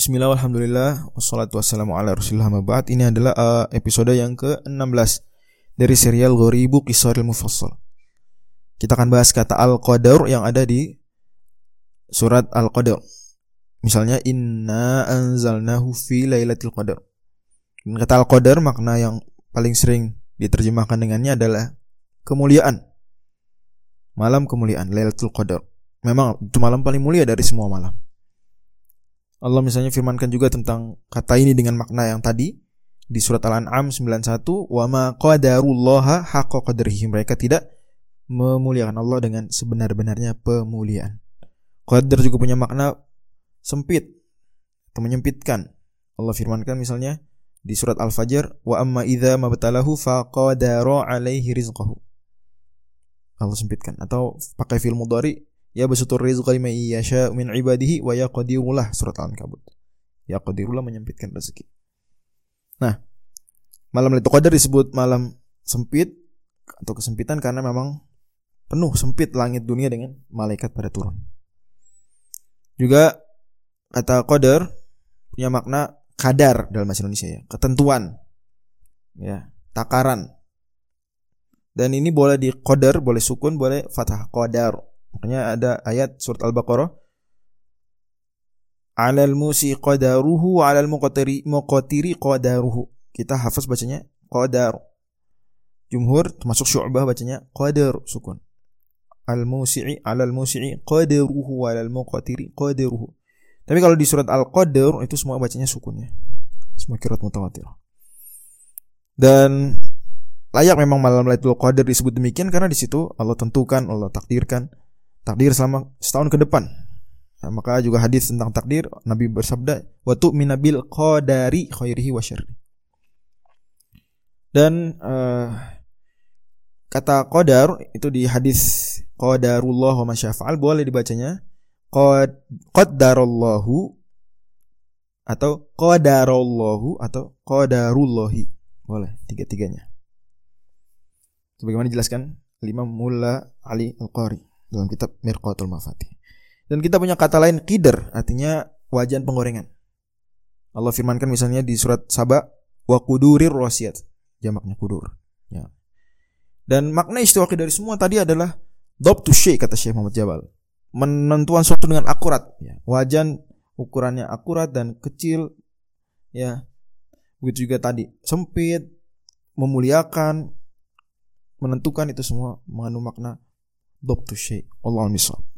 Bismillah, Alhamdulillah, wassalatu wassalamu ala rasulillah mabad. Ini adalah uh, episode yang ke-16 dari serial Ghoribu Qisaril Mufassal. Kita akan bahas kata Al-Qadar yang ada di surat Al-Qadar. Misalnya, Inna anzalnahu fi laylatil qadar. Dan kata Al-Qadar makna yang paling sering diterjemahkan dengannya adalah kemuliaan. Malam kemuliaan, Lailatul Qadar. Memang itu malam paling mulia dari semua malam. Allah misalnya firmankan juga tentang kata ini dengan makna yang tadi di surat Al-An'am 91 wa ma qadarullaha haqqa qadrihi mereka tidak memuliakan Allah dengan sebenar-benarnya pemuliaan. Qadar juga punya makna sempit atau menyempitkan. Allah firmankan misalnya di surat Al-Fajr wa amma idza mabtalahu faqadara alaihi rizqahu. Allah sempitkan atau pakai fil mudhari ya basutur rizqa liman yasha min ibadihi wa yaqdirulah surat al-ankabut. Yaqdirulah menyempitkan rezeki. Nah malam Lailatul Qadar disebut malam sempit atau kesempitan karena memang penuh sempit langit dunia dengan malaikat pada turun. Juga kata qadar punya makna kadar dalam bahasa Indonesia ya. Ketentuan. Ya takaran. Dan ini boleh di qadar boleh sukun boleh fathah qadar Makanya ada ayat surat Al-Baqarah Alal musi qadaruhu alal muqatiri muqatiri qadaruhu. Kita hafaz bacanya qadar. Jumhur termasuk Syu'bah bacanya qadar sukun. Al musi'i alal musi'i qadaruhu alal muqatiri qadaruhu. Tapi kalau di surat Al-Qadar itu semua bacanya sukunnya. Semua kirat mutawatir. Dan layak memang malam Lailatul Qadar disebut demikian karena di situ Allah tentukan, Allah takdirkan takdir selama setahun ke depan. Nah, maka juga hadis tentang takdir Nabi bersabda wa minabil qadari khairihi wa syarri. Dan uh, kata qadar itu di hadis qadarullah wa masyafa'al boleh dibacanya qad qaddarallahu atau qadarallahu atau qadarullahi. Boleh tiga-tiganya. Sebagaimana dijelaskan Imam Mulla Ali Al-Qari dalam kitab Mirqatul Mafati. Dan kita punya kata lain qidr artinya wajan penggorengan. Allah firmankan misalnya di surat Saba wa qudurir rosiyat jamaknya kudur ya. Dan makna istiwa dari semua tadi adalah to syai kata Syekh Muhammad Jabal. Menentuan sesuatu dengan akurat ya. Wajan ukurannya akurat dan kecil ya. Begitu juga tadi sempit memuliakan menentukan itu semua mengandung makna ضبط الشيء. والله المصاب